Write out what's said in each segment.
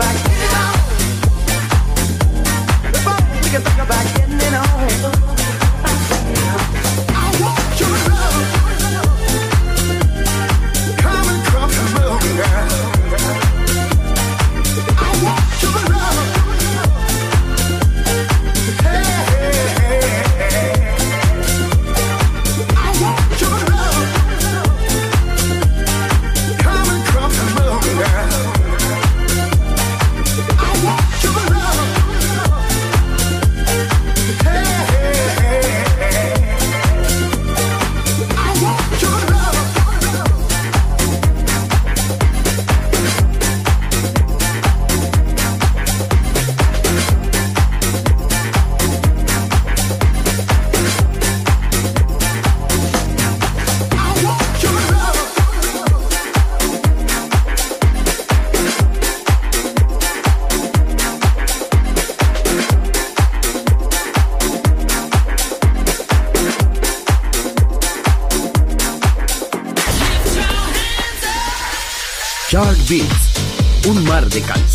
back.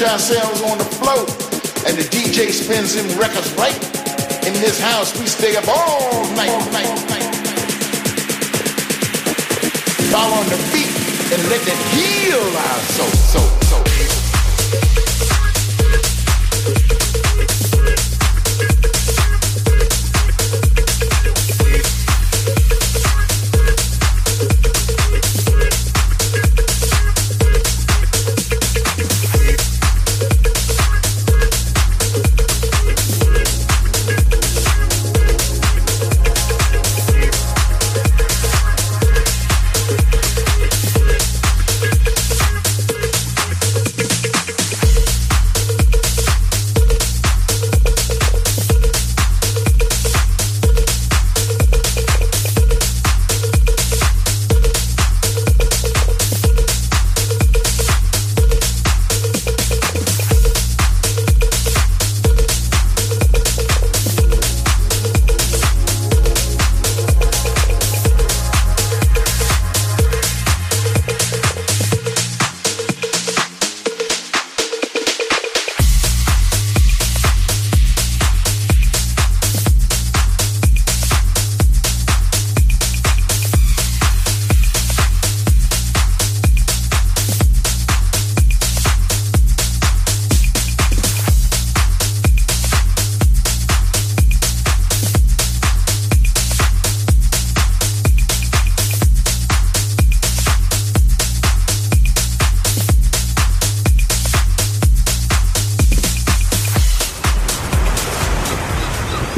Push ourselves on the floor and the DJ spins them records right. In this house, we stay up all night, night, night. Following the beat and let it heal our soul, soul, soul.